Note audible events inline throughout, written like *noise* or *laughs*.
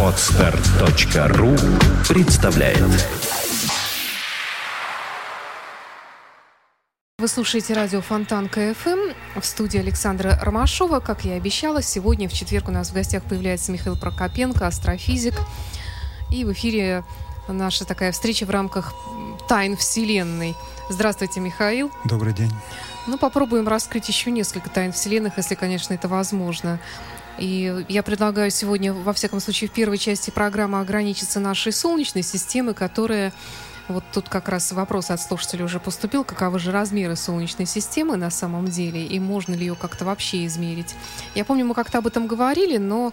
Podster.ru представляет Вы слушаете радио Фонтанка FM. В студии Александра Ромашова. Как я и обещала, сегодня в четверг у нас в гостях появляется Михаил Прокопенко, астрофизик. И в эфире наша такая встреча в рамках тайн Вселенной. Здравствуйте, Михаил. Добрый день. Ну, попробуем раскрыть еще несколько тайн Вселенных, если, конечно, это возможно. И я предлагаю сегодня, во всяком случае, в первой части программы ограничиться нашей Солнечной системой, которая вот тут как раз вопрос от слушателя уже поступил. Каковы же размеры Солнечной системы на самом деле? И можно ли ее как-то вообще измерить? Я помню, мы как-то об этом говорили, но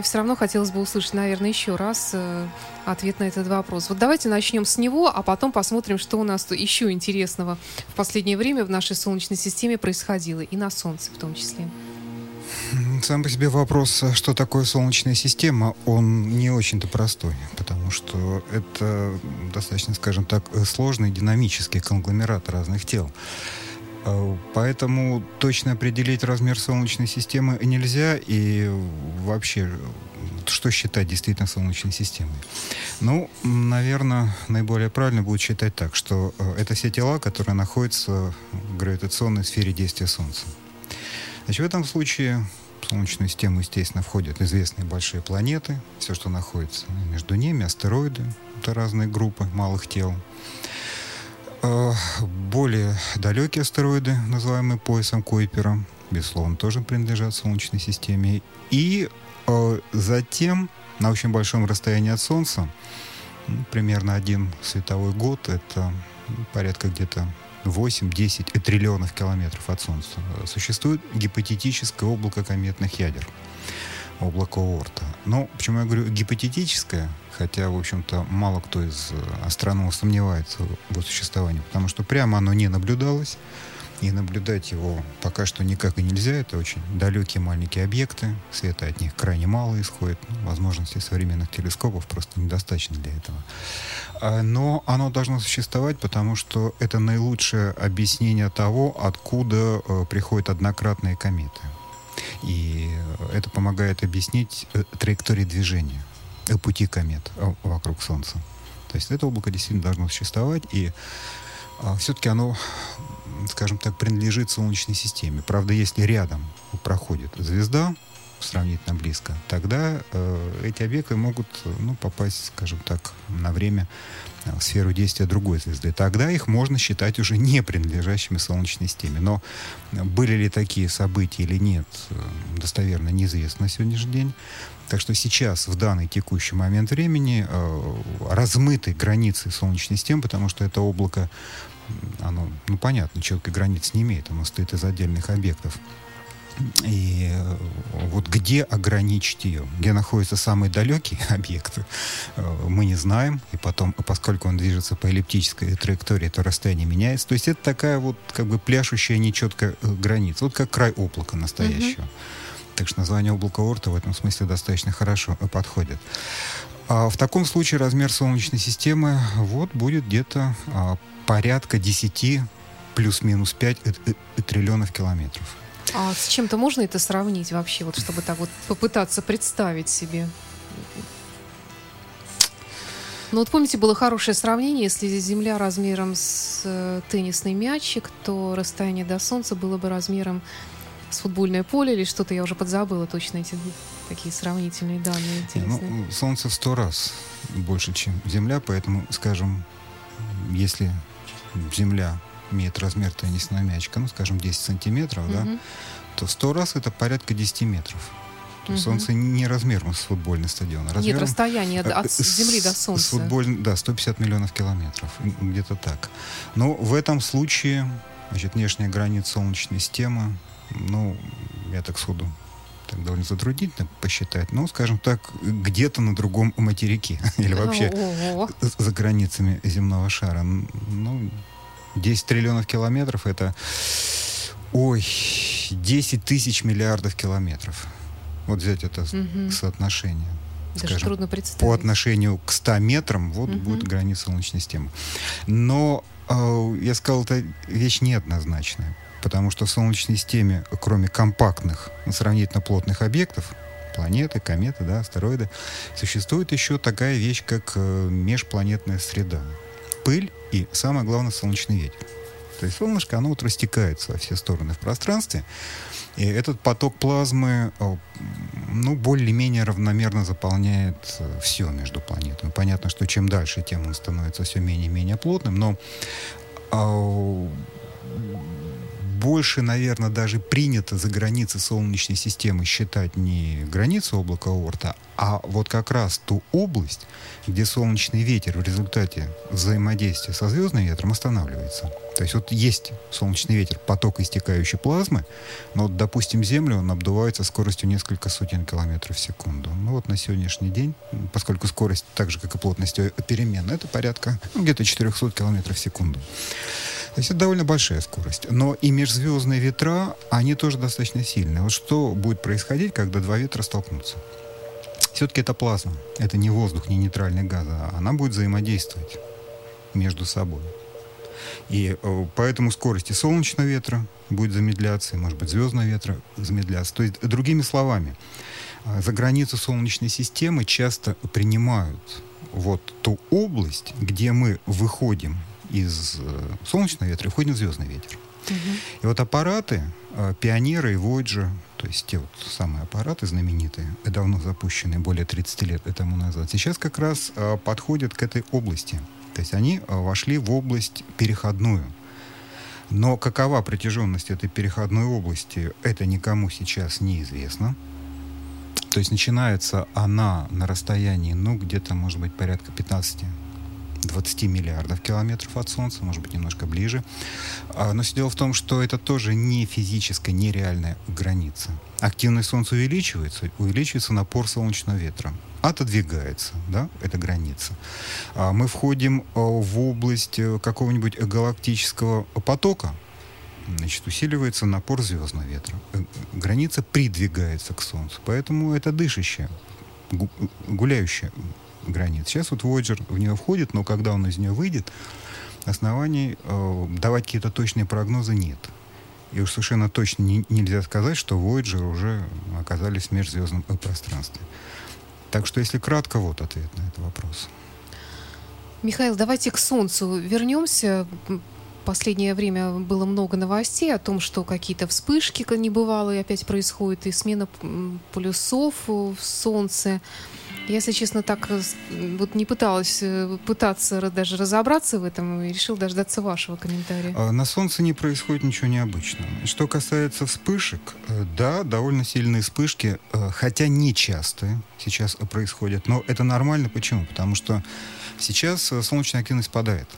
все равно хотелось бы услышать, наверное, еще раз э, ответ на этот вопрос. Вот давайте начнем с него, а потом посмотрим, что у нас еще интересного в последнее время в нашей Солнечной системе происходило. И на Солнце в том числе. Сам по себе вопрос, а что такое Солнечная система, он не очень-то простой, потому что это достаточно, скажем так, сложный динамический конгломерат разных тел. А, поэтому точно определить размер Солнечной системы нельзя, и вообще, что считать действительно Солнечной системой? Ну, наверное, наиболее правильно будет считать так, что э, это все тела, которые находятся в гравитационной сфере действия Солнца. Значит, в этом случае Солнечную систему, естественно, входят известные большие планеты, все, что находится между ними, астероиды, это разные группы малых тел. А, более далекие астероиды, называемые поясом Койпера, безусловно, тоже принадлежат Солнечной системе. И а, затем на очень большом расстоянии от Солнца, ну, примерно один световой год, это порядка где-то 8-10 триллионов километров от Солнца, существует гипотетическое облако кометных ядер, облако Орта. Но почему я говорю гипотетическое, хотя, в общем-то, мало кто из астрономов сомневается в его существовании, потому что прямо оно не наблюдалось, и наблюдать его пока что никак и нельзя. Это очень далекие маленькие объекты. Света от них крайне мало исходит. Ну, возможностей современных телескопов просто недостаточно для этого. А, но оно должно существовать, потому что это наилучшее объяснение того, откуда э, приходят однократные кометы. И это помогает объяснить э, траектории движения, э, пути комет вокруг Солнца. То есть это облако действительно должно существовать, и а, все-таки оно скажем так, принадлежит Солнечной системе. Правда, если рядом проходит звезда, сравнительно близко, тогда э, эти объекты могут ну, попасть, скажем так, на время в сферу действия другой звезды. Тогда их можно считать уже не принадлежащими Солнечной системе. Но были ли такие события или нет, э, достоверно неизвестно на сегодняшний день. Так что сейчас, в данный текущий момент времени, э, размыты границы Солнечной системы, потому что это облако оно, ну, понятно, четкой границ не имеет, оно стоит из отдельных объектов. И э, вот где ограничить ее, где находится самый далекий *laughs* объект, э, мы не знаем. И потом, поскольку он движется по эллиптической траектории, то расстояние меняется. То есть это такая вот как бы пляшущая нечеткая э, граница. Вот как край облака настоящего. Mm-hmm. Так что название облака Орта в этом смысле достаточно хорошо подходит. А в таком случае размер Солнечной системы вот будет где-то а, порядка 10 плюс-минус 5 триллионов километров. А с чем-то можно это сравнить вообще, вот чтобы так вот попытаться представить себе? Ну вот помните, было хорошее сравнение, если Земля размером с э, теннисный мячик, то расстояние до Солнца было бы размером с футбольное поле или что-то, я уже подзабыла точно эти такие сравнительные данные интересные. Ну, Солнце в сто раз больше, чем Земля, поэтому, скажем, если Земля имеет размер теннисного мячика, ну, скажем, 10 сантиметров, mm-hmm. да, то в 100 раз это порядка 10 метров. То есть Солнце не размером с футбольный стадион. А размером, Нет, расстояние от э, Земли до Солнца. С футболь, да, 150 миллионов километров. Где-то так. Но в этом случае, значит, внешняя граница Солнечной системы, ну, я так сходу так довольно затруднительно посчитать, но, скажем так, где-то на другом материке *laughs* или вообще за границами земного шара. Ну, 10 триллионов километров это, ой, 10 тысяч миллиардов километров. Вот взять это угу. соотношение. Даже скажем, трудно представить. По отношению к 100 метрам вот угу. будет граница Солнечной системы. Но э, я сказал, это вещь неоднозначная потому что в Солнечной системе, кроме компактных, сравнительно плотных объектов, планеты, кометы, да, астероиды, существует еще такая вещь, как э, межпланетная среда. Пыль и, самое главное, солнечный ветер. То есть солнышко, оно вот растекается во все стороны в пространстве, и этот поток плазмы, э, ну, более-менее равномерно заполняет э, все между планетами. Понятно, что чем дальше, тем он становится все менее и менее плотным, но а, больше, наверное, даже принято за границы Солнечной системы считать не границу облака Орта, а вот как раз ту область, где солнечный ветер в результате взаимодействия со звездным ветром останавливается. То есть вот есть солнечный ветер, поток истекающей плазмы, но, вот, допустим, Землю он обдувается скоростью несколько сотен километров в секунду. Ну вот на сегодняшний день, поскольку скорость, так же как и плотность переменная, это порядка ну, где-то 400 километров в секунду. То есть это довольно большая скорость. Но и межзвездные ветра, они тоже достаточно сильные. Вот что будет происходить, когда два ветра столкнутся? Все-таки это плазма. Это не воздух, не нейтральный газ. А она будет взаимодействовать между собой. И э, поэтому скорости солнечного ветра будет замедляться, и, может быть, звездного ветра замедляться. То есть, другими словами, э, за границу Солнечной системы часто принимают вот ту область, где мы выходим из э, солнечного ветра и входим в звездный ветер. Угу. И вот аппараты, э, пионеры и Voyager, то есть те вот самые аппараты знаменитые, давно запущенные, более 30 лет тому назад, сейчас как раз э, подходят к этой области. То есть они вошли в область переходную. Но какова протяженность этой переходной области, это никому сейчас неизвестно. То есть начинается она на расстоянии, ну, где-то, может быть, порядка 15 20 миллиардов километров от Солнца, может быть, немножко ближе. А, но все дело в том, что это тоже не физическая, нереальная граница. Активность Солнца увеличивается, увеличивается напор солнечного ветра отодвигается, да, эта граница. А мы входим а, в область э, какого-нибудь галактического потока, значит, усиливается напор звездного ветра. Э, граница придвигается к Солнцу. Поэтому это дышащая, гуляющая границ. Сейчас вот Voyager в нее входит, но когда он из нее выйдет, оснований э, давать какие-то точные прогнозы нет. И уж совершенно точно не, нельзя сказать, что Voyager уже оказались в межзвездном пространстве. Так что, если кратко, вот ответ на этот вопрос. Михаил, давайте к Солнцу вернемся. Последнее время было много новостей о том, что какие-то вспышки небывалые опять происходят, и смена полюсов в Солнце. Я, если честно, так э, вот не пыталась э, пытаться даже разобраться в этом и решил дождаться вашего комментария. А, на Солнце не происходит ничего необычного. Что касается вспышек, э, да, довольно сильные вспышки, хотя не частые сейчас происходят, но это нормально. Почему? Потому что сейчас солнечная активность падает.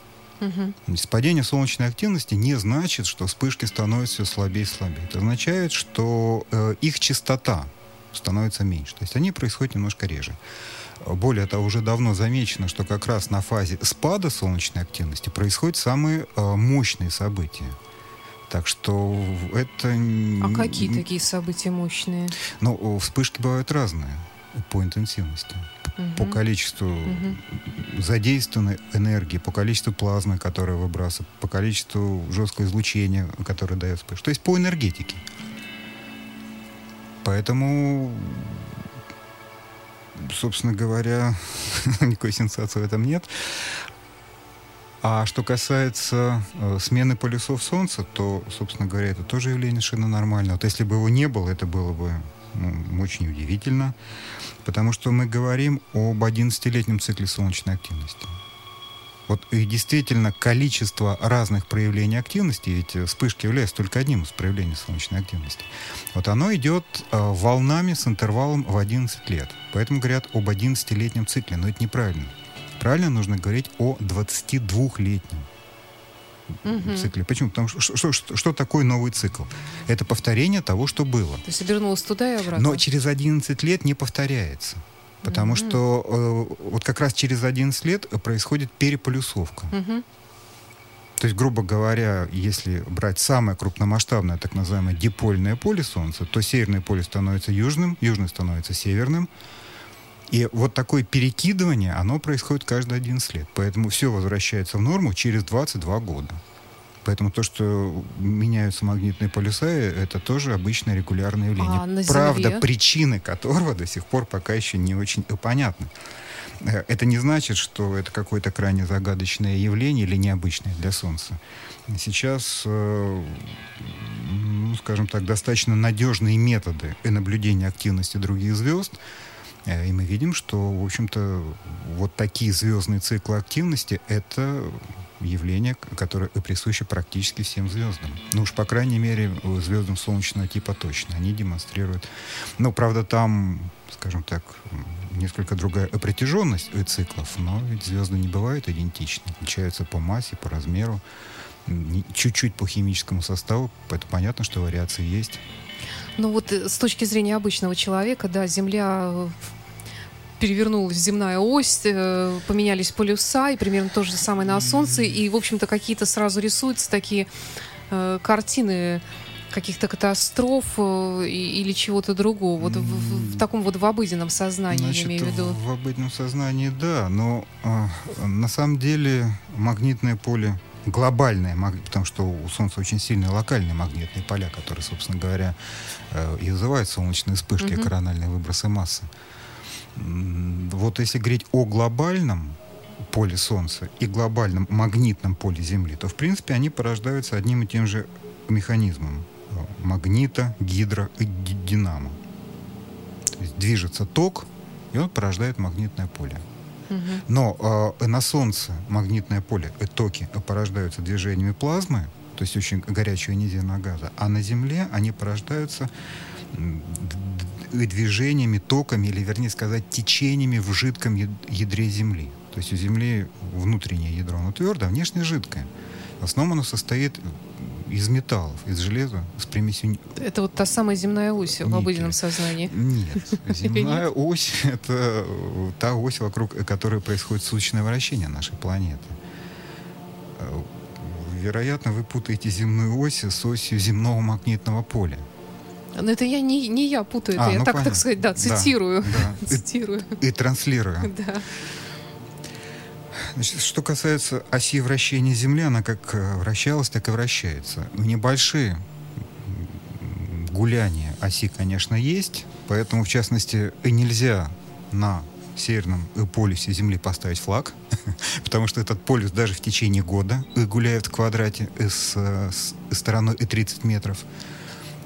Угу. Падение солнечной активности не значит, что вспышки становятся все слабее и слабее. Это означает, что э, их частота становится меньше. То есть они происходят немножко реже. Более того, уже давно замечено, что как раз на фазе спада солнечной активности происходят самые э, мощные события. Так что это... А какие такие события мощные? Ну, вспышки бывают разные по интенсивности, угу. по количеству угу. задействованной энергии, по количеству плазмы, которая выбрасывает, по количеству жесткого излучения, которое дает вспышка. То есть по энергетике. Поэтому, собственно говоря, *laughs* никакой сенсации в этом нет. А что касается э, смены полюсов Солнца, то, собственно говоря, это тоже явление совершенно нормальное. Вот если бы его не было, это было бы ну, очень удивительно, потому что мы говорим об 11-летнем цикле солнечной активности. Вот и действительно количество разных проявлений активности, ведь э, вспышки являются только одним из проявлений солнечной активности, вот оно идет э, волнами с интервалом в 11 лет. Поэтому говорят об 11-летнем цикле, но это неправильно. Правильно нужно говорить о 22-летнем угу. цикле. Почему? Потому что что, что, что такое новый цикл? Это повторение того, что было. То есть обернулось туда и обратно. Но через 11 лет не повторяется. Потому mm-hmm. что э, вот как раз через 11 лет происходит переполюсовка. Mm-hmm. То есть, грубо говоря, если брать самое крупномасштабное, так называемое дипольное поле Солнца, то северное поле становится южным, южное становится северным. И вот такое перекидывание, оно происходит каждые 11 лет. Поэтому все возвращается в норму через 22 года. Поэтому то, что меняются магнитные полюса, это тоже обычное регулярное явление. А Правда, причины которого до сих пор пока еще не очень понятны. Э, Это не значит, что это какое-то крайне загадочное явление или необычное для Солнца. Сейчас, э, ну, скажем так, достаточно надежные методы наблюдения активности других звезд. Э, И мы видим, что, в общем-то, вот такие звездные циклы активности — это явление, которое присуще практически всем звездам. Ну уж, по крайней мере, звездам солнечного типа точно. Они демонстрируют... Ну, правда, там, скажем так, несколько другая протяженность циклов, но ведь звезды не бывают идентичны. Отличаются по массе, по размеру, чуть-чуть по химическому составу, поэтому понятно, что вариации есть. Ну вот э, с точки зрения обычного человека, да, Земля э, перевернулась земная ось, э, поменялись полюса, и примерно то же самое на Солнце, и, в общем-то, какие-то сразу рисуются такие э, картины каких-то катастроф э, или чего-то другого. Вот в, в- в таком вот в обыденном сознании, Значит, я имею в виду. в обыденном сознании, да, но а, на самом деле магнитное поле глобальное, потому что у Солнца очень сильные локальные магнитные поля, которые, собственно говоря, э, и вызывают солнечные вспышки, Мгм. корональные выбросы массы. Вот если говорить о глобальном поле Солнца и глобальном магнитном поле Земли, то, в принципе, они порождаются одним и тем же механизмом э, магнита, гидро и ди- динамо. То есть движется ток, и он порождает магнитное поле. Но э, на Солнце магнитное поле, токи порождаются движениями плазмы, то есть очень горячего ионизированного газа, а на Земле они порождаются движениями, токами, или вернее сказать, течениями в жидком яд- ядре Земли. То есть у Земли внутреннее ядро, оно твердое, а внешнее жидкое. В основном оно состоит из металлов, из железа с примесью Это вот та самая земная ось в обыденном сознании. нет. *laughs* Земная ось — это та ось, вокруг которой происходит суточное вращение нашей планеты. Э, Вероятно, вы путаете земную ось с осью земного магнитного поля. Но это я не, не я путаю, это А, я ну так, понятно. так сказать, да, Да, цитирую. да. *laughs* И- Цитирую. И транслирую. *laughs* Да. Значит, что касается оси вращения Земли, она как э, вращалась, так и вращается. Небольшие гуляния оси, конечно, есть, поэтому, в частности, и нельзя на северном полюсе Земли поставить флаг, *laughs* потому что этот полюс даже в течение года гуляет в квадрате э, с, с стороной и 30 метров.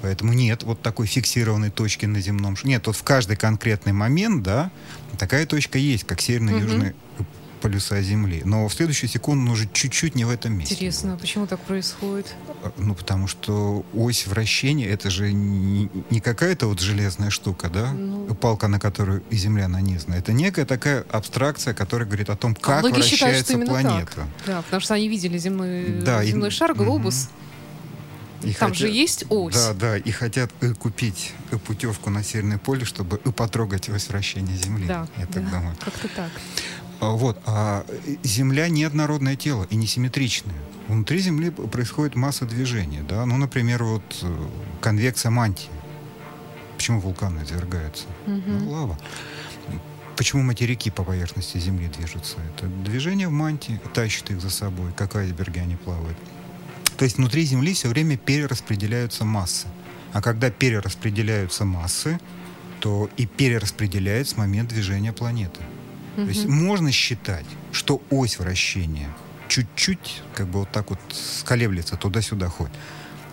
Поэтому нет вот такой фиксированной точки на земном шаре. Нет, вот в каждый конкретный момент, да, такая точка есть, как северный и южный полюса Земли. Но в следующую секунду он уже чуть-чуть не в этом месте. Интересно, почему так происходит? будет. Ну, потому что ось вращения, это же не, не какая-то вот железная штука, да? Ну. Палка, на которую и Земля нанизана. Это некая такая абстракция, которая говорит о том, А как многие считают, что вращается планета. так. Да, потому что они видели земной, Да, и- земной шар, глобус. И Там же хотят- есть ось. Да, да, и хотят э, купить э, путевку на Северное поле, чтобы э, потрогать ось вращения Земли. Да, Я да, так думаю. как-то так. А, Вот, а Земля неоднородное тело и несимметричное. Внутри Земли происходит масса движения, да, ну, например, вот конвекция мантии. Почему вулканы извергаются? Мгм. Ну, лава. Почему материки по поверхности Земли движутся? Это движение в мантии, тащит их за собой, как айсберги они плавают. То есть внутри Земли все время перераспределяются массы. А когда перераспределяются массы, то и перераспределяется момент движения планеты. То есть можно считать, что ось вращения чуть-чуть, как бы вот так вот сколеблется, туда-сюда ходит.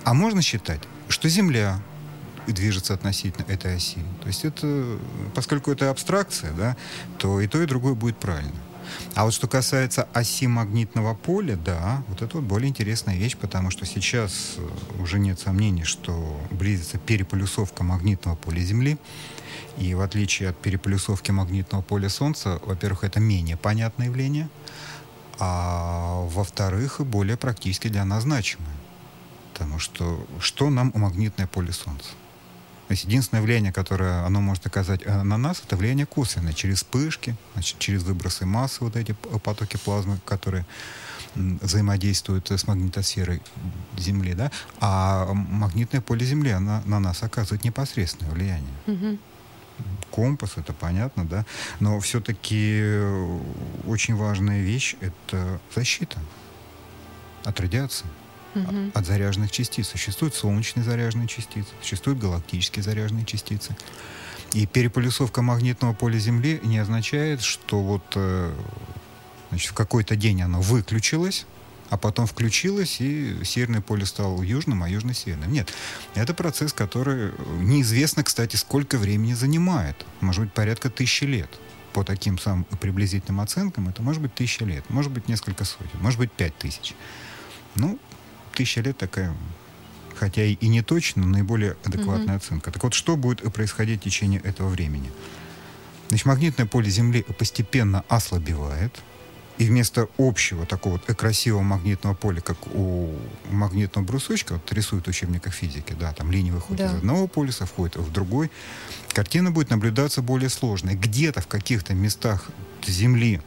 А можно считать, что Земля движется относительно этой оси. То есть это, поскольку это абстракция, да, то и то, и другое будет правильно. А вот что касается оси магнитного поля, да, вот это вот более интересная вещь, потому что сейчас э, уже нет сомнений, что близится переполюсовка магнитного поля Земли. И в отличие от переполюсовки магнитного поля Солнца, во-первых, это менее понятное явление, а во-вторых, более практически для нас значимое. Потому что что нам магнитное поле Солнца? То есть единственное влияние, которое оно может оказать э, на нас, это влияние косвенное, через вспышки, значит, через выбросы массы, вот эти потоки плазмы, которые взаимодействуют с магнитосферой Земли, да, а магнитное поле Земли оно на нас оказывает непосредственное влияние. Мгм. Компас, это понятно, да, но все-таки очень важная вещь — это защита от радиации. От заряженных частиц. Существуют солнечные заряженные частицы, существуют галактические заряженные частицы. И переполюсовка магнитного поля Земли не означает, что вот э, значит, в какой-то день оно выключилось, а потом включилось, и северное поле стало южным, а южный северным. Нет, это процесс, который неизвестно, кстати, сколько времени занимает. Может быть, порядка тысячи лет. По таким самым приблизительным оценкам, это может быть тысяча лет, может быть, несколько сотен, может быть, пять тысяч. Ну, тысяча лет такая хотя и не точно, но наиболее адекватная mm-hmm. оценка. Так вот, что будет происходить в течение этого времени? Значит, магнитное поле Земли постепенно ослабевает, и вместо общего такого вот красивого магнитного поля, как у магнитного брусочка, вот рисуют в учебниках физики, да, там линия выходит да. из одного полюса, входит в другой, картина будет наблюдаться более сложной. Где-то в каких-то местах Земли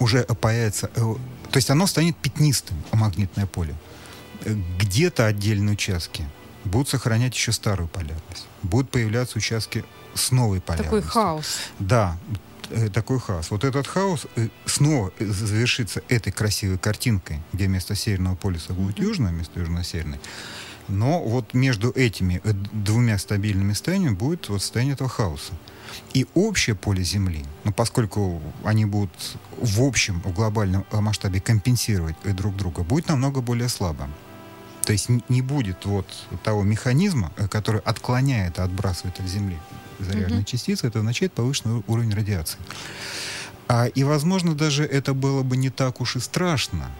уже появится, э, то есть оно станет пятнистым, магнитное поле где-то отдельные участки будут сохранять еще старую полярность. Будут появляться участки с новой полярностью. Такой хаос. Да, э, такой хаос. Вот этот хаос э, снова завершится этой красивой картинкой, где вместо Северного полюса будет mm-hmm. южное, вместо южно-северной. Но вот между этими э, двумя стабильными состояниями будет вот состояние этого хаоса. И общее поле Земли, ну, поскольку они будут в общем, в глобальном масштабе компенсировать друг друга, будет намного более слабым. То есть не будет вот того механизма, э, который отклоняет и отбрасывает от Земли заряженные mm-hmm. частицы, это означает повышенный уровень радиации. А, и, возможно, даже это было бы не так уж и страшно.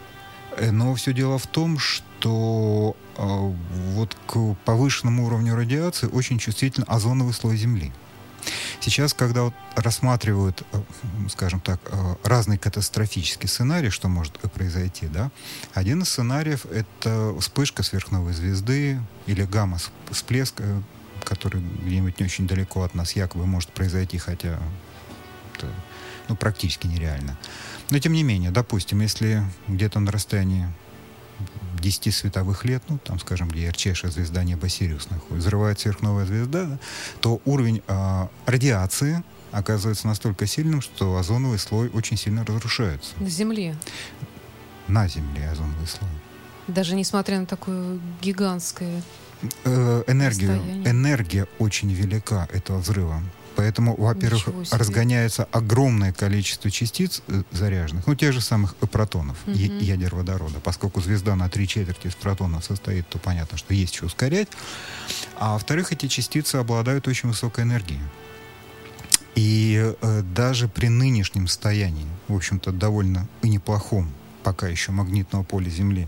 Э, но все дело в том, что а, вот к повышенному уровню радиации очень чувствителен озоновый слой Земли. Сейчас, когда вот рассматривают, э, скажем так, э, разные катастрофические сценарии, что может произойти, да, один из сценариев — это вспышка сверхновой звезды или гамма-всплеск, э, который где-нибудь не очень далеко от нас якобы может произойти, хотя это ну, практически нереально. Но тем не менее, допустим, если где-то на расстоянии 10 световых лет, ну, там, скажем, где ярчайшая звезда неба Сириус находится, взрывается сверхновая звезда, да, то уровень э, радиации оказывается настолько сильным, что озоновый слой очень сильно разрушается. На Земле? На Земле озоновый слой. Даже несмотря на такое гигантское э, энергию, энергия очень велика этого взрыва. Поэтому, во-первых, разгоняется огромное количество частиц э, заряженных, ну, тех же самых протонов, угу. ядер водорода. Поскольку звезда на три четверти из протонов состоит, то понятно, что есть что ускорять. А во-вторых, эти частицы обладают очень высокой энергией. И э, даже при нынешнем состоянии, в общем-то, довольно и неплохом пока еще магнитного поля Земли,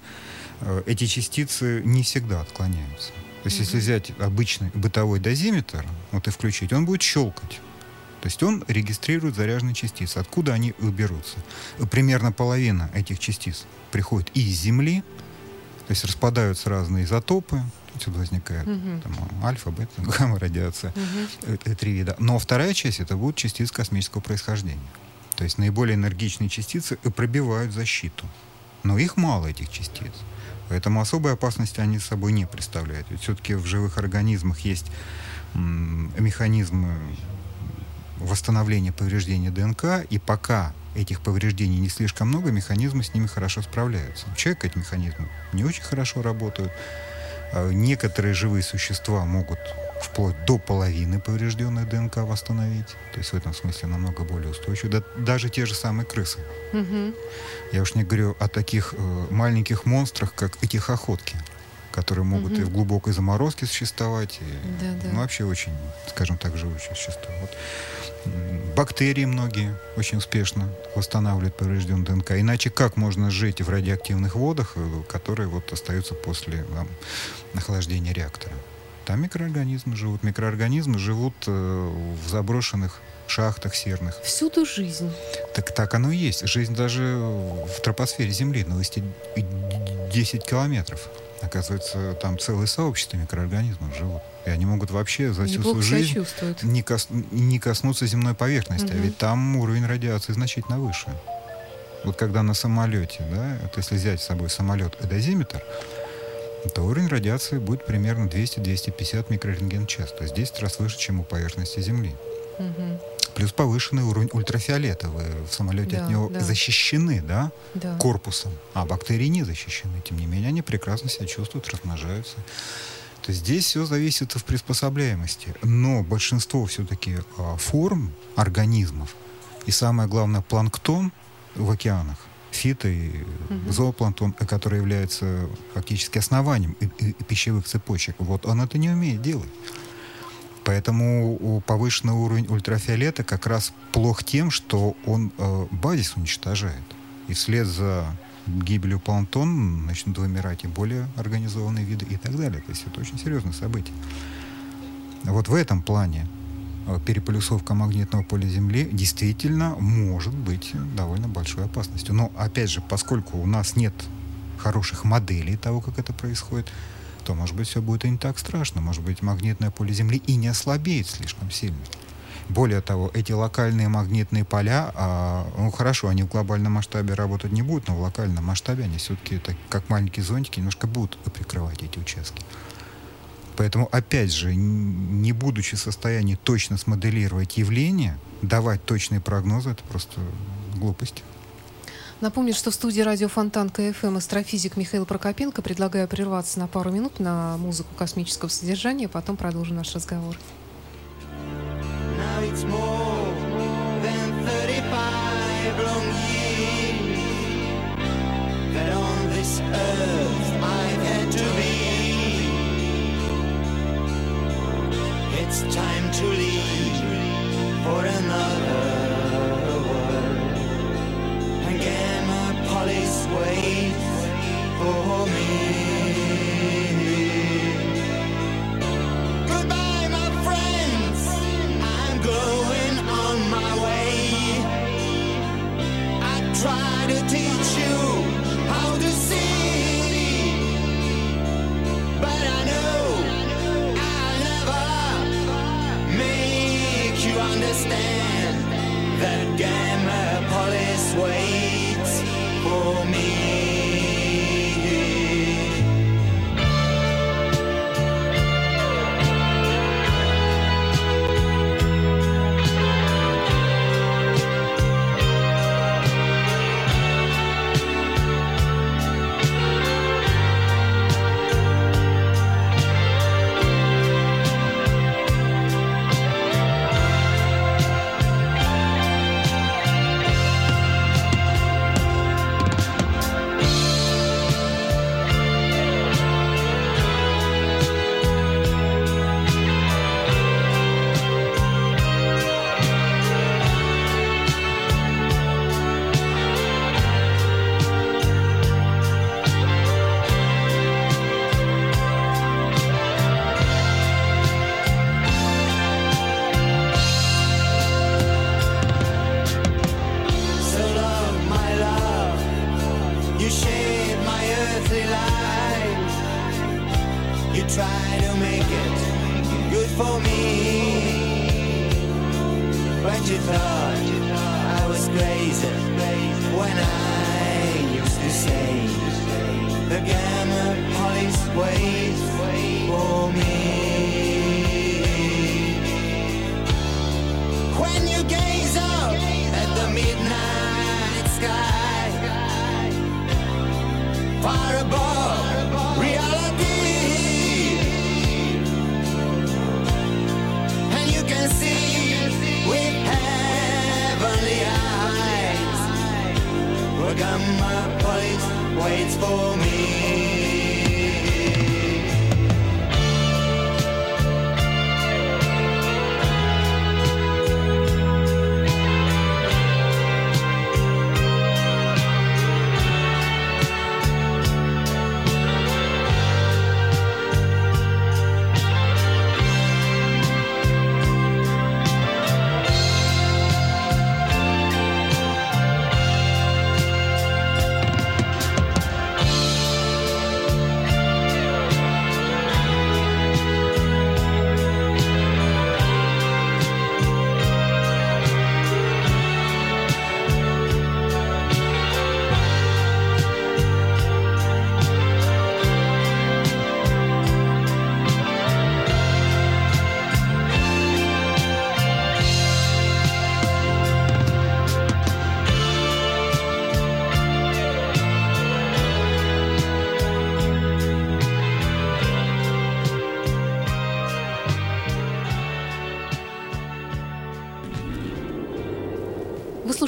э, эти частицы не всегда отклоняются. То есть, если взять обычный бытовой дозиметр, вот и включить, он будет щелкать. То есть он регистрирует заряженные частицы. Откуда они берутся? Примерно половина этих частиц приходит из Земли, то есть распадаются разные изотопы, отсюда возникает uh там, альфа, бета, *laughs* гамма радиация, uh три вида. Но вторая часть это будут частицы космического происхождения. То есть наиболее энергичные частицы пробивают защиту. Но их мало, этих частиц. Поэтому особой опасности они собой не представляют. Ведь все-таки в живых организмах есть механизмы восстановления повреждения ДНК, и пока этих повреждений не слишком много, механизмы с ними хорошо справляются. У человека эти механизмы не очень хорошо работают. А некоторые живые существа могут вплоть до половины поврежденной ДНК восстановить. То есть в этом смысле намного более устойчиво. Да, даже те же самые крысы. Угу. Я уж не говорю о таких э, маленьких монстрах, как эти охотки, которые могут угу. и в глубокой заморозке существовать, и да, да. Ну, вообще очень, скажем так, живущие существа. Вот. Бактерии многие очень успешно восстанавливают поврежденную ДНК. Иначе как можно жить в радиоактивных водах, э, которые вот остаются после там, охлаждения реактора? Там микроорганизмы живут. Микроорганизмы живут э, в заброшенных шахтах серных. Всюду жизнь. Так так оно и есть. Жизнь даже в тропосфере Земли на высоте 10 километров. Оказывается, там целое сообщество микроорганизмов живут. И они могут вообще за всю свою жизнь не, кос, не коснуться земной поверхности. Угу. А ведь там уровень радиации значительно выше. Вот когда на самолете, да, вот если взять с собой самолет-эдозиметр, то уровень радиации будет примерно 200-250 микрорентген в час. То есть 10 раз выше, чем у поверхности Земли. Угу. Плюс повышенный уровень ультрафиолета. Вы в самолете Да, от него да. защищены, да, Да. корпусом. А бактерии не защищены. Тем не менее, они прекрасно себя чувствуют, размножаются. То есть здесь все зависит в приспособляемости. Но большинство все-таки а, форм организмов и самое главное планктон в океанах, фито и Мгм. зоопланктон, который является фактически основанием и- и- и пищевых цепочек, вот он это не умеет делать. Поэтому повышенный уровень ультрафиолета как раз плох тем, что он э, базис уничтожает. И вслед за гибелью планктона начнут вымирать и более организованные виды и так далее. То есть это очень серьезное событие. Вот в этом плане переполюсовка магнитного поля Земли действительно может быть довольно большой опасностью. Но, опять же, поскольку у нас нет хороших моделей того, как это происходит, то, может быть, все будет и не так страшно. Может быть, магнитное поле Земли и не ослабеет слишком сильно. Более того, эти локальные магнитные поля, а, ну хорошо, они в глобальном масштабе работать не будут, но в локальном масштабе они все-таки, так, как маленькие зонтики, немножко будут прикрывать эти участки. Поэтому, опять же, не будучи в состоянии точно смоделировать явление, давать точные прогнозы, это просто глупость. Напомню, что в студии радио Фонтан КФМ астрофизик Михаил Прокопенко. Предлагаю прерваться на пару минут на музыку космического содержания, потом продолжим наш разговор. Now it's more than 35 long years that on this earth I've had to be. It's time to leave for another world. And Gamma Polis waits for me. Understand that Gamma Police waits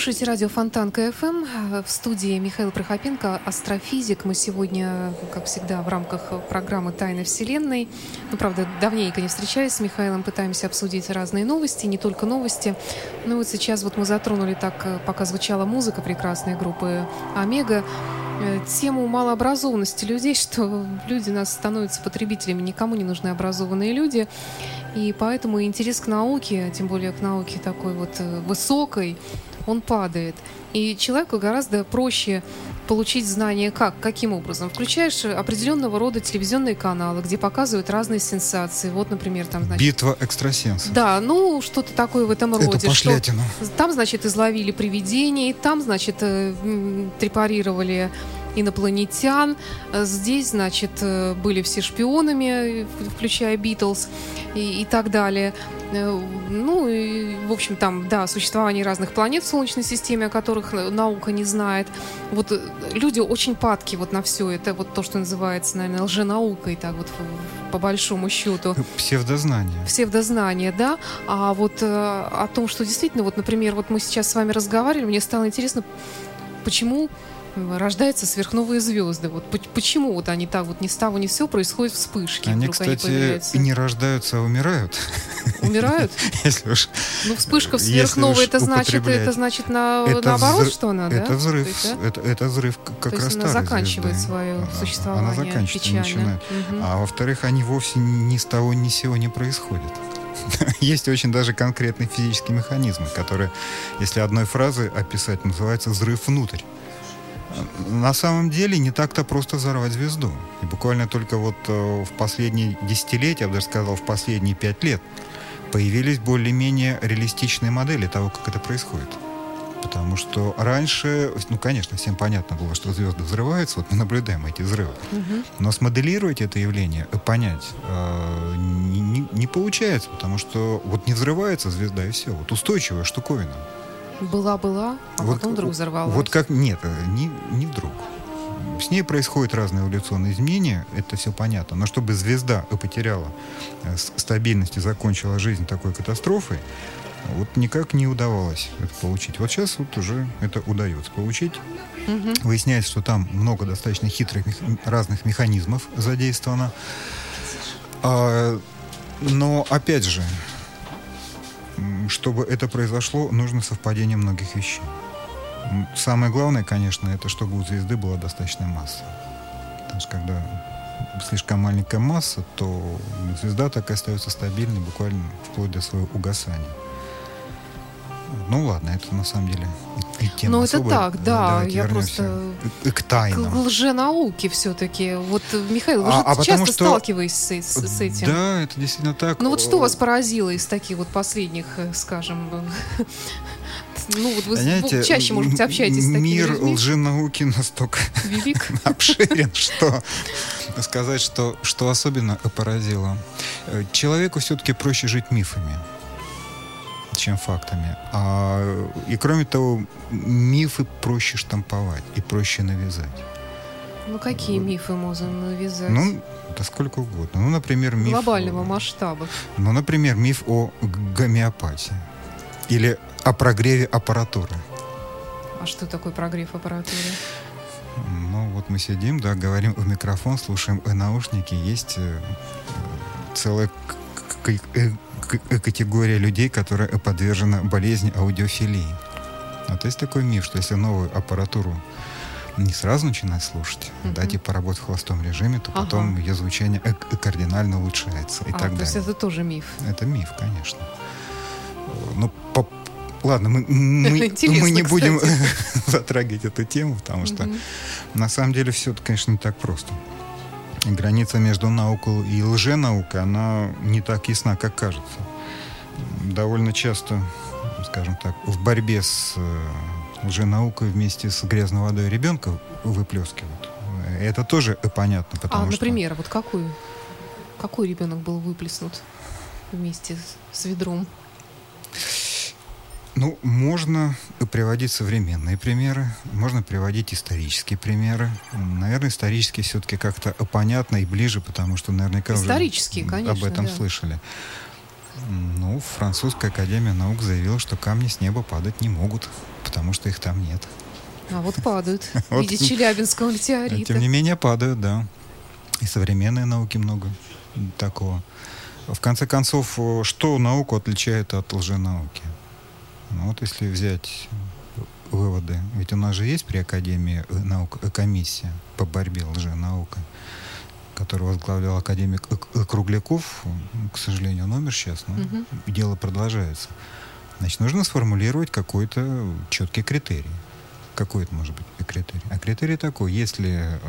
слушаете радио Фонтанка FM. В студии Михаил Прокопенко, астрофизик. Мы сегодня, как всегда, в рамках программы «Тайны Вселенной». Ну, правда, давненько не встречаясь с Михаилом, пытаемся обсудить разные новости, не только новости. Ну вот сейчас вот мы затронули так, пока звучала музыка прекрасной группы «Омега», э, тему малообразованности людей, *laughs* что люди у нас становятся потребителями, никому не нужны образованные люди. И поэтому интерес к науке, тем более к науке такой вот э, высокой, он падает. И человеку гораздо проще получить знания как? Каким образом? Включаешь определенного рода телевизионные каналы, где показывают разные сенсации. Вот, например, там, значит... Битва экстрасенсов. Да, ну, что-то такое в этом роде. Это пошлятина. Что там, значит, изловили привидений, там, значит, э, препарировали инопланетян. Здесь, значит, э, были все шпионами, включая Битлз и, и так далее. Э, ну, и, в общем, там, да, существование разных планет в Солнечной системе, о которых наука не знает. Вот э, люди очень падки вот на все это, вот то, что называется, наверное, лженаукой, так вот по большому счету. Псевдознание. Псевдознание, да. А вот о том, что действительно, вот, например, вот мы сейчас с вами разговаривали, мне стало интересно, почему рождаются сверхновые звезды. Вот почему вот они так вот ни с того ни с сего происходят вспышки? Они, кстати, они не рождаются, а умирают. Умирают? *laughs* Если уж, ну, вспышка сверхновой, это значит, это значит на, это наоборот, взрыв, что она, да? Это взрыв, есть, да? это, это взрыв как То раз она заканчивает звезды. свое существование Она заканчивает, печально. начинает. Угу. А во-вторых, они вовсе ни с того ни с сего не происходят. *laughs* Есть очень даже конкретные физические механизмы, которые, если одной фразы описать, называется взрыв внутрь на самом деле не так-то просто взорвать звезду. И буквально только вот э, в последние десятилетия, я бы даже сказал, в последние пять лет, появились более-менее реалистичные модели того, как это происходит. Потому что раньше, ну, конечно, всем понятно было, что звезды взрываются, вот мы наблюдаем эти взрывы. Угу. Но смоделировать это явление, понять э, не, не, не получается, потому что вот не взрывается звезда и все. Вот устойчивая штуковина. Была-была, а вот, потом вдруг взорвалась. Вот как нет, э, не, не вдруг. С ней происходят разные эволюционные изменения, это все понятно. Но чтобы звезда потеряла э, стабильность и закончила жизнь такой катастрофой, вот никак не удавалось это получить. Вот сейчас вот уже это удается получить. Угу. Выясняется, что там много достаточно хитрых разных механизмов задействовано. А, но опять же, чтобы это произошло, нужно совпадение многих вещей. Самое главное, конечно, это чтобы у звезды была достаточная масса. Потому что когда слишком маленькая масса, то звезда так и остается стабильной буквально вплоть до своего угасания. Ну ладно, это на самом деле тема Ну это так, да, Давайте я просто к тайнам. К лженауке все-таки. Вот, Михаил, вы а, же а часто что... сталкиваетесь с, с, этим. Да, это действительно так. Ну вот что вас поразило из таких вот последних, э, скажем, *laughs* ну, вот вы Знаете, чаще, может быть, общаетесь с такими Мир людьми. лженауки настолько Велик. *laughs* обширен, что сказать, что, что особенно поразило. Э, человеку все-таки проще жить мифами чем фактами. А, и кроме того, мифы проще штамповать и проще навязать. Ну какие мифы можно навязать? Ну, да сколько угодно. Ну, например, миф... Глобального масштаба. Ну, например, миф о гомеопатии. Или о прогреве аппаратуры. А что такое прогрев аппаратуры? Ну, вот мы сидим, да, говорим в микрофон, слушаем в наушники. Есть э, целая категория людей, которая подвержена болезни аудиофилии. Вот есть такой миф, что если новую аппаратуру не сразу начинать слушать, uh-huh. да, типа работать в холостом режиме, то потом ага. ее звучание кардинально улучшается и а, так то далее. есть это тоже миф? Это миф, конечно. Ну, по, ладно, мы, мы, *laughs* мы не будем *laughs* затрагивать эту тему, потому что uh-huh. на самом деле все это, конечно, не так просто граница между наукой и лженаукой, она не так ясна, как кажется. Довольно часто, скажем так, в борьбе с э, лженаукой вместе с грязной водой ребенка выплескивают. Это тоже понятно, потому а, что... например, вот какую? Какой ребенок был выплеснут вместе с ведром? Ну, можно приводить современные примеры, можно приводить исторические примеры. Наверное, исторические все-таки как-то понятно и ближе, потому что наверняка исторические, уже конечно, об этом да. слышали. Ну, французская академия наук заявила, что камни с неба падать не могут, потому что их там нет. А вот падают *laughs* в виде Челябинского метеорита. Тем не менее падают, да. И современной науки много такого. В конце концов, э, что науку отличает от лженауки? Ну, вот если взять выводы, ведь у нас же есть при Академии наук э, комиссия по борьбе лженаукой, которую возглавлял академик К- Кругляков, к сожалению, он умер сейчас, но Мгм. дело продолжается. Значит, нужно сформулировать какой-то четкий критерий. Какой это может быть критерий? А критерий такой, если э,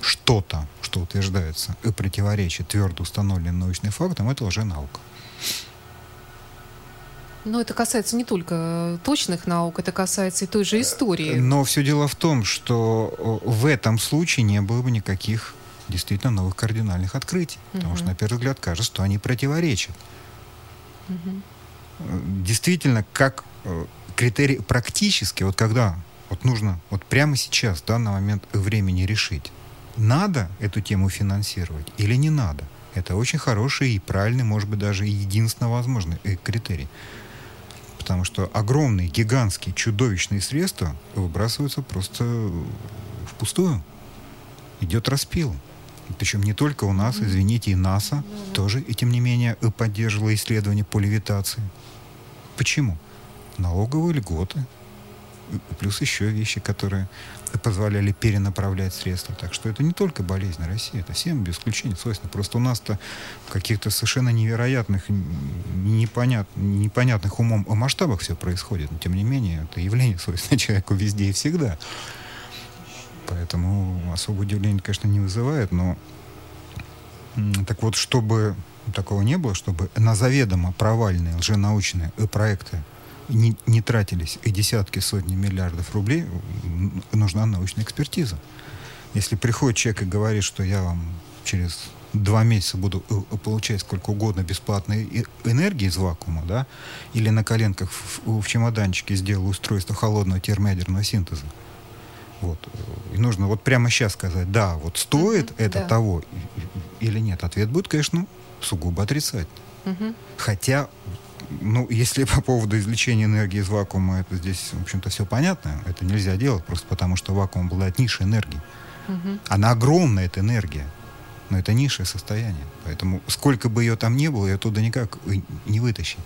что-то, что утверждается, противоречит твердо установленным научным фактам, это лженаука. Но это касается не только точных наук, это касается и той же истории. Но все дело в том, что э, в этом случае не было бы никаких действительно новых кардинальных открытий. Потому что, на первый взгляд, кажется, что они противоречат. Э, Действительно, как э, критерий практически, вот когда вот нужно вот прямо сейчас, в данный момент времени решить, надо эту тему финансировать или не надо. Это очень хороший и правильный, может быть, даже единственно возможный э, критерий. Потому что огромные, гигантские, чудовищные средства выбрасываются просто впустую. Идет распил. Причем не только у нас, извините, и НАСА тоже, и тем не менее, поддерживала исследования по левитации. Почему? Налоговые льготы. Плюс еще вещи, которые позволяли перенаправлять средства. Так что это не только болезнь России, это всем без исключения свойственно. Просто у нас-то каких-то совершенно невероятных, непонят, непонятных умом масштабах все происходит. Но тем не менее, это явление *laughs* свойственно человеку везде и всегда. Поэтому особого удивления, конечно, не вызывает, но так вот, чтобы такого не было, чтобы на заведомо провальные лженаучные э, проекты не, не тратились и десятки, сотни миллиардов рублей, нужна научная экспертиза. Если приходит человек и говорит, что я вам через два месяца буду э, получать сколько угодно бесплатной энергии из вакуума, да, или на коленках в, в чемоданчике сделал устройство холодного термоядерного синтеза, вот. И нужно вот прямо сейчас сказать, да, вот стоит Мгм, это да. того или нет. Ответ будет, конечно, сугубо отрицательный. Мгм. Хотя, ну, если по поводу извлечения энергии из вакуума, это здесь, в общем-то, все понятно. Это нельзя делать просто потому, что вакуум обладает низшей энергией. Мгм. Она огромная, эта энергия. Но это низшее состояние. Поэтому сколько бы ее там ни было, ее оттуда никак не вытащить.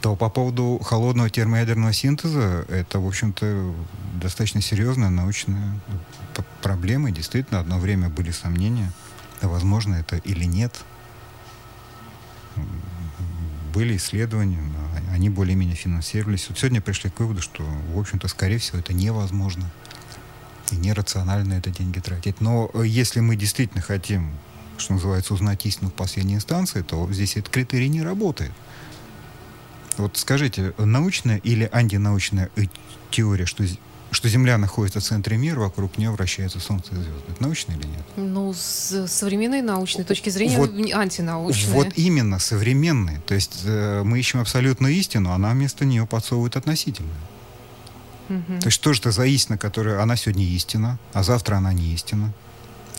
То по поводу холодного термоядерного синтеза, это, в общем-то, достаточно серьезная научная проблема. Действительно, одно время были сомнения, возможно это или нет. Были исследования, но они более-менее финансировались. Вот сегодня пришли к выводу, что, в общем-то, скорее всего, это невозможно. И нерационально это деньги тратить. Но э, если мы действительно хотим, что называется, узнать истину в последней инстанции, то здесь этот критерий не работает. Вот скажите, научная или антинаучная э, теория, что, что Земля находится в центре мира, вокруг нее вращается Солнце и звезды, это научная или нет? Ну, с современной научной точки зрения, Вот- антинаучная. Вот именно, современные. То есть э, мы ищем абсолютную истину, она вместо нее подсовывает относительную. Мгм. То есть что же это за истина, которая... Она сегодня истина, а завтра она не истина.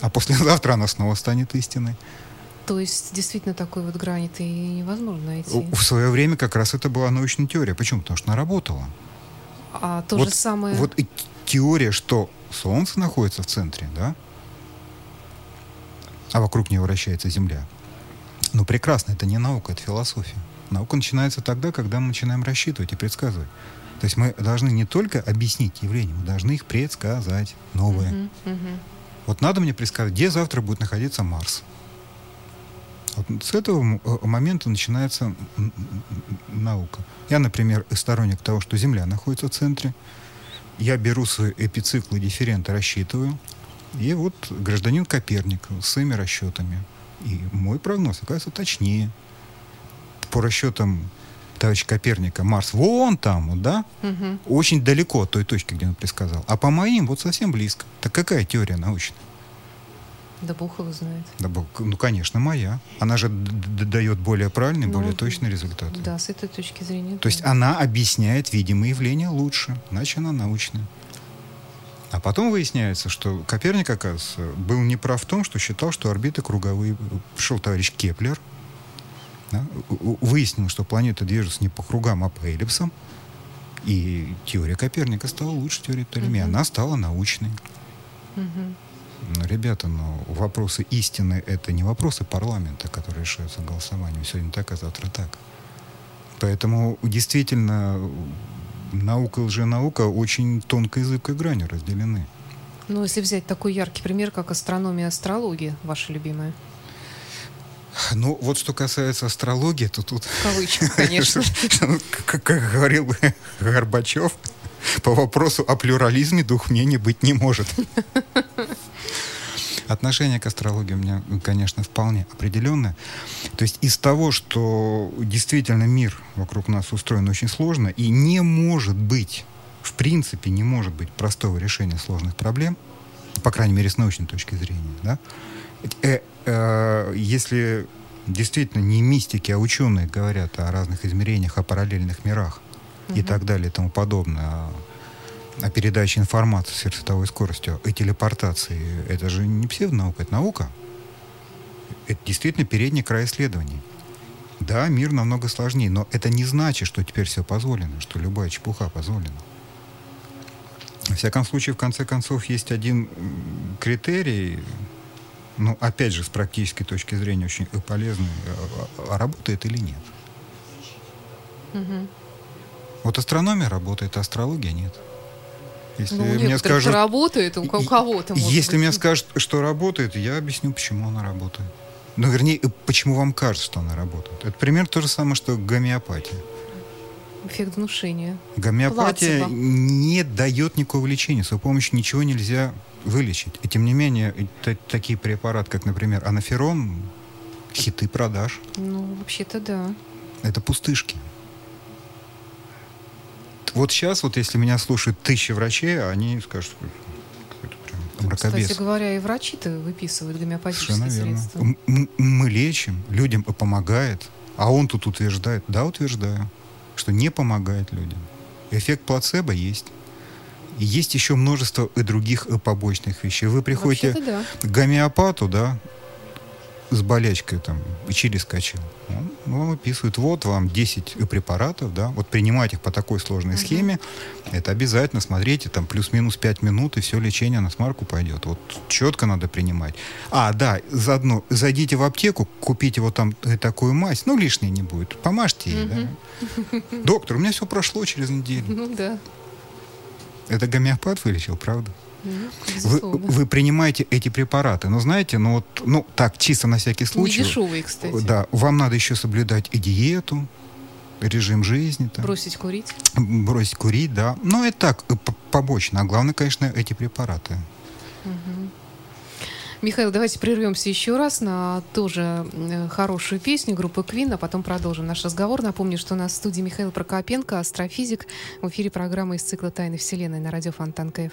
А послезавтра она снова станет истиной. То есть, действительно, такой вот грани-то и невозможно найти. В свое время как раз это была научная теория. Почему? Потому что она работала. А то вот, же самое... Вот и теория, что Солнце находится в центре, да? А вокруг него вращается Земля. Ну, прекрасно, это не наука, это философия. Наука начинается тогда, когда мы начинаем рассчитывать и предсказывать. То есть мы должны не только объяснить явления, мы должны их предсказать, новые. Мгм, мгм. Вот надо мне предсказать, где завтра будет находиться Марс. Вот с этого э, момента начинается наука. Я, например, сторонник того, что Земля находится в центре. Я беру свои эпициклы, дифференты, рассчитываю. И вот гражданин Коперник с своими расчетами. И мой прогноз оказывается точнее. По расчетам товарища Коперника Марс вон там, вот, да? Мгм. Очень далеко от той точки, где он предсказал. А по моим вот совсем близко. Так какая теория научная? Да бог его знает. Да, бо- ну, конечно, моя. Она же дает более правильные, Ну, более точные результаты. Да, с этой точки зрения. То есть да. она объясняет видимые явления лучше, иначе она научная. А потом выясняется, что Коперник, оказывается, был неправ в том, что считал, что орбиты круговые. Пришел товарищ Кеплер Да? Выяснилось, что планеты движутся не по кругам, а по эллипсам. И теория Коперника стала лучше теории Птолемея. Угу. Она стала научной. Угу. Ребята, но вопросы истины — это не вопросы парламента, которые решаются голосованием. Сегодня так, а завтра так. Поэтому действительно наука и лженаука очень тонкой зыбкой гранью разделены. Ну, если взять такой яркий пример, как астрономия и астрология, ваша любимая. Ну, вот что касается астрологии, то тут... Кавычки, конечно. *laughs* Как говорил Горбачев, по вопросу о плюрализме двух мнений быть не может. Отношение к астрологии у меня, конечно, вполне определенное. То есть из того, что действительно мир вокруг нас устроен очень сложно, и не может быть, в принципе, не может быть простого решения сложных проблем, по крайней мере, с научной точки зрения, да, э, э, если действительно не мистики, а ученые говорят о разных измерениях, о параллельных мирах угу. и так далее и тому подобное, о, о передаче информации с световой скоростью, и телепортации, это же не псевдонаука, это наука. Это действительно передний край исследований. Да, мир намного сложнее, но это не значит, что теперь все позволено, что любая чепуха позволена. Во всяком случае, в конце концов, есть один критерий, ну, опять же, с практической точки зрения очень полезный, а, а работает или нет. Угу. Вот астрономия работает, а астрология нет. Если ну, мне скажут, работает, у кого-то Если быть. мне скажут, что работает, я объясню, почему она работает. Ну, вернее, почему вам кажется, что она работает. Это примерно то же самое, что гомеопатия. Эффект внушения. Гомеопатия Плацебо. не дает никакого лечения. С ее помощью ничего нельзя вылечить. И тем не менее, такие препараты, как, например, анаферон, хиты продаж. Ну, вообще-то да. Это пустышки. Вот сейчас, вот если меня слушают тысячи врачей, они скажут, прям мракобес. Кстати говоря, и врачи-то выписывают гомеопатические Совершенно средства. Верно. Мы лечим, людям помогает, а он тут утверждает, да, утверждаю, что не помогает людям. Эффект плацебо есть. И есть еще множество и других побочных вещей. Вы приходите да. к гомеопату, да, с болячкой там, чили скачал. Он вам выписывает, вот вам 10 препаратов, да, вот принимать их по такой сложной uh-huh. схеме, это обязательно, смотрите, там плюс-минус 5 минут, и все лечение на смарку пойдет. Вот четко надо принимать. А, да, заодно зайдите в аптеку, купите вот там такую мазь, ну, лишней не будет, помажьте ей, uh-huh. да. Доктор, у меня все прошло через неделю. Ну, да. Это гомеопат вылечил, правда? Вы, вы принимаете эти препараты, но знаете, ну вот, ну так чисто на всякий случай. Не дешевые, кстати. Да, вам надо еще соблюдать и диету, режим жизни. Там. Бросить курить. Бросить курить, да. Но это так, э, побочно. А главное, конечно, эти препараты. Угу. Михаил, давайте прервемся еще раз на тоже э, хорошую песню группы Queen, а потом продолжим наш разговор. Напомню, что у нас в студии Михаил Прокопенко, астрофизик, в эфире программы из цикла «Тайны Вселенной» на радио Фонтанка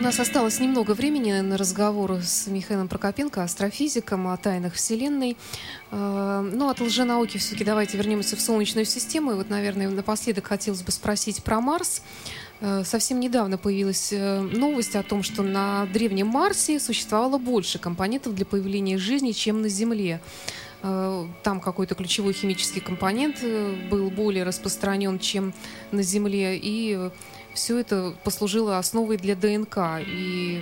У нас осталось немного времени на разговор с Михаилом Прокопенко, астрофизиком, о тайнах Вселенной. Э, Ну, от лженауки все-таки давайте вернемся в Солнечную систему. И вот, наверное, напоследок хотелось бы спросить про Марс. Э, Совсем недавно появилась э, новость о том, что на древнем Марсе существовало больше компонентов для появления жизни, чем на Земле. Там какой-то ключевой химический компонент был более распространен, чем на Земле. И все это послужило основой для ДНК. И,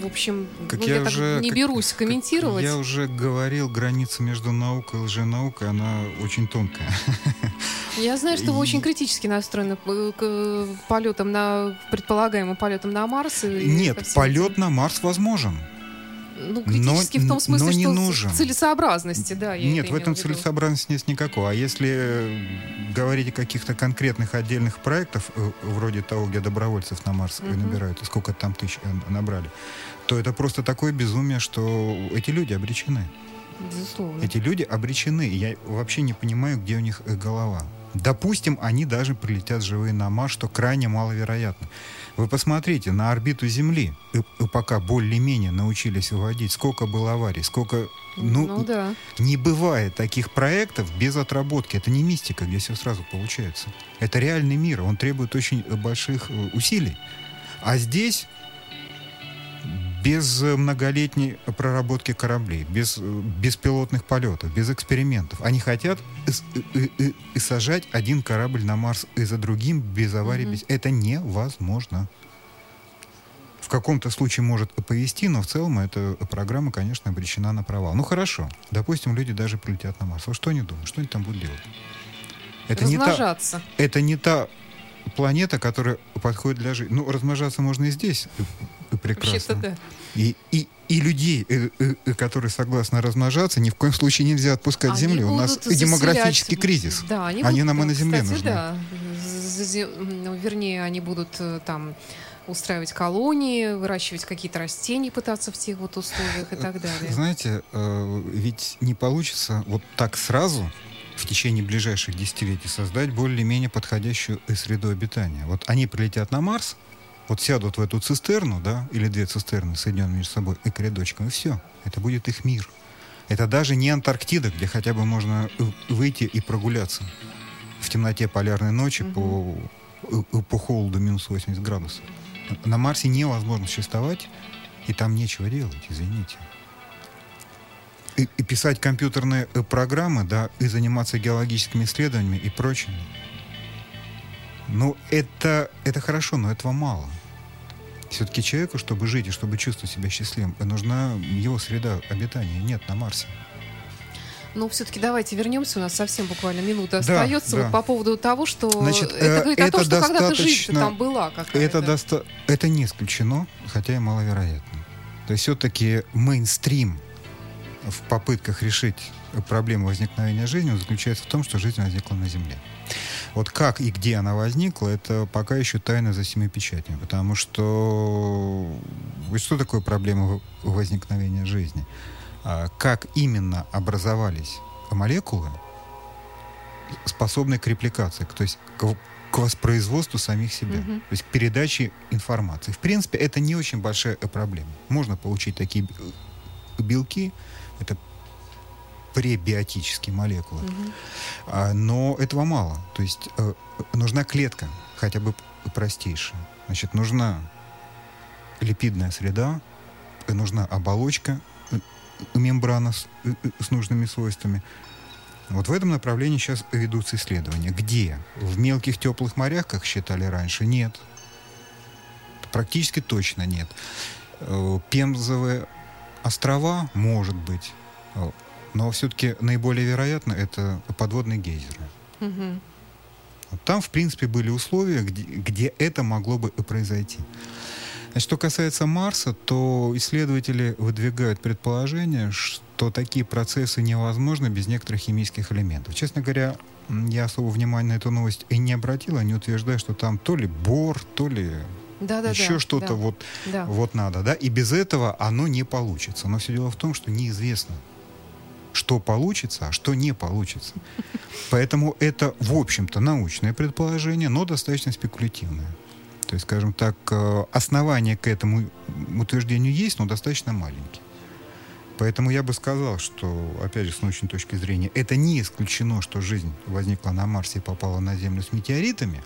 в общем, Как ну, я я, так уже- не как- берусь как комментировать. Я уже говорил, граница между наукой и лженаукой, она очень тонкая. Я знаю, что вы И- очень критически настроены к полетам на предполагаемым полетам на Марс. Нет, полет на Марс возможен. Ну, критически в том но смысле, не что нужен. целесообразности, да. я Нет, это в этом виду. целесообразности нет никакого. А если э, говорить о каких-то конкретных отдельных проектах, э, вроде того, где добровольцев на Марс Мгм. набирают, и сколько там тысяч э, набрали, то это просто такое безумие, что эти люди обречены. Безусловно. Эти люди обречены. Я вообще не понимаю, где у них голова. Допустим, они даже прилетят живые на Марс, что крайне маловероятно. Вы посмотрите на орбиту Земли, и, и пока более-менее научились выводить, сколько было аварий, сколько... Ну, ну да. не бывает таких проектов без отработки. Это не мистика, где все сразу получается. Это реальный мир, он требует очень больших э, усилий. А здесь без э, многолетней проработки кораблей, без э, беспилотных полетов, без экспериментов. Они хотят и, и сажать один корабль на Марс и за другим без аварий. Мгм. Без... Это невозможно. В каком-то случае может повести, но в целом эта программа, конечно, обречена на провал. Ну хорошо, допустим, люди даже прилетят на Марс. Вот что они думают? Что они там будут делать? Это не, та, Размножаться. это не та планета, которая подходит для жизни. Ну, размножаться можно и здесь, прекрасно. Да. И, и, и людей, э, э, э, которые согласны размножаться, ни в коем случае нельзя отпускать Они Земли. У нас будут демографический заселять- кризис. Да, они, Они будут, нам и на Земле кстати, нужны. Да, ну, вернее, они будут там устраивать колонии, выращивать какие-то растения, пытаться в тех вот условиях и так далее. Знаете, ведь не получится вот так сразу в течение ближайших десятилетий создать более-менее подходящую среду обитания. Вот они прилетят на Марс, вот сядут в эту цистерну, да, или две цистерны, соединенные между собой экорядочком, и все. Это будет их мир. Это даже не Антарктида, где хотя бы можно выйти и прогуляться в темноте полярной ночи по, э, по холоду минус 80 градусов. На Марсе невозможно существовать, и там нечего делать, извините. И, и писать компьютерные э, программы, да, и заниматься геологическими исследованиями и прочим. Ну, это, это хорошо, но этого мало. Все-таки человеку, чтобы жить и чтобы чувствовать себя счастливым, нужна его среда обитания. Нет на Марсе. Но все-таки давайте вернемся, у нас совсем буквально минута Да, остается. да. Вот по поводу того, что Значит, это э, говорит о том, это что когда-то жизнь там была какая-то. Это, доста- это не исключено, хотя и маловероятно. То есть все-таки мейнстрим в попытках решить проблему возникновения жизни заключается в том, что жизнь возникла на Земле. Вот как и где она возникла, это пока еще тайна за семи печатями, потому что вот что такое проблема возникновения жизни? А, Как именно образовались молекулы, способные к репликации, то есть к, к воспроизводству самих себя, Мгм. то есть к передаче информации. В принципе, это не очень большая э, проблема. Можно получить такие б- белки, это пребиотические молекулы, а, но этого мало. То есть э, нужна клетка, хотя бы простейшая. Значит, нужна липидная среда, э, нужна оболочка, э, мембрана с, с нужными свойствами. Вот в этом направлении сейчас ведутся исследования. Где? В мелких теплых морях, как считали раньше, нет. Практически точно нет. Пемзовые острова, может быть. Но все-таки наиболее вероятно это подводные гейзеры. Вот Там, в принципе, были условия, где, где это могло бы и произойти. Значит, что касается Марса, то исследователи выдвигают предположение, что такие процессы невозможны без некоторых химических элементов. Честно говоря, я особо внимания на эту новость и не обратил. Они утверждают, что там то ли бор, то ли Да, да, еще да, что-то да. вот, Да. вот надо, да, и без этого оно не получится. Но все дело в том, что неизвестно, что получится, а что не получится. Поэтому это, в общем-то, научное предположение, но достаточно спекулятивное. То есть, скажем так, э, основания к этому утверждению есть, но достаточно маленькие. Поэтому я бы сказал, что, опять же, с научной точки зрения, это не исключено, что жизнь возникла на Марсе и попала на Землю с метеоритами,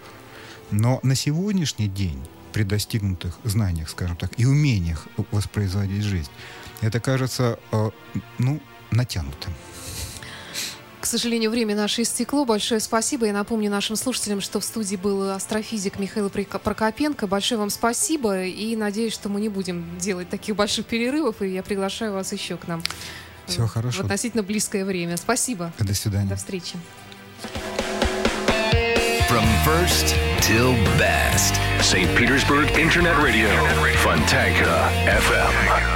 но на сегодняшний день при достигнутых знаниях, скажем так, и умениях воспроизводить жизнь, это кажется, э, ну, натянутым. К сожалению, время наше истекло. Большое спасибо. Я напомню нашим слушателям, что в студии был астрофизик Михаил Прокопенко. Большое вам спасибо. И надеюсь, что мы не будем делать таких больших перерывов. И я приглашаю вас еще к нам. Всего э, хорошего. В относительно близкое время. Спасибо. До свидания. До встречи. From first till best. St. Petersburg Internet Radio. Fontanka FM.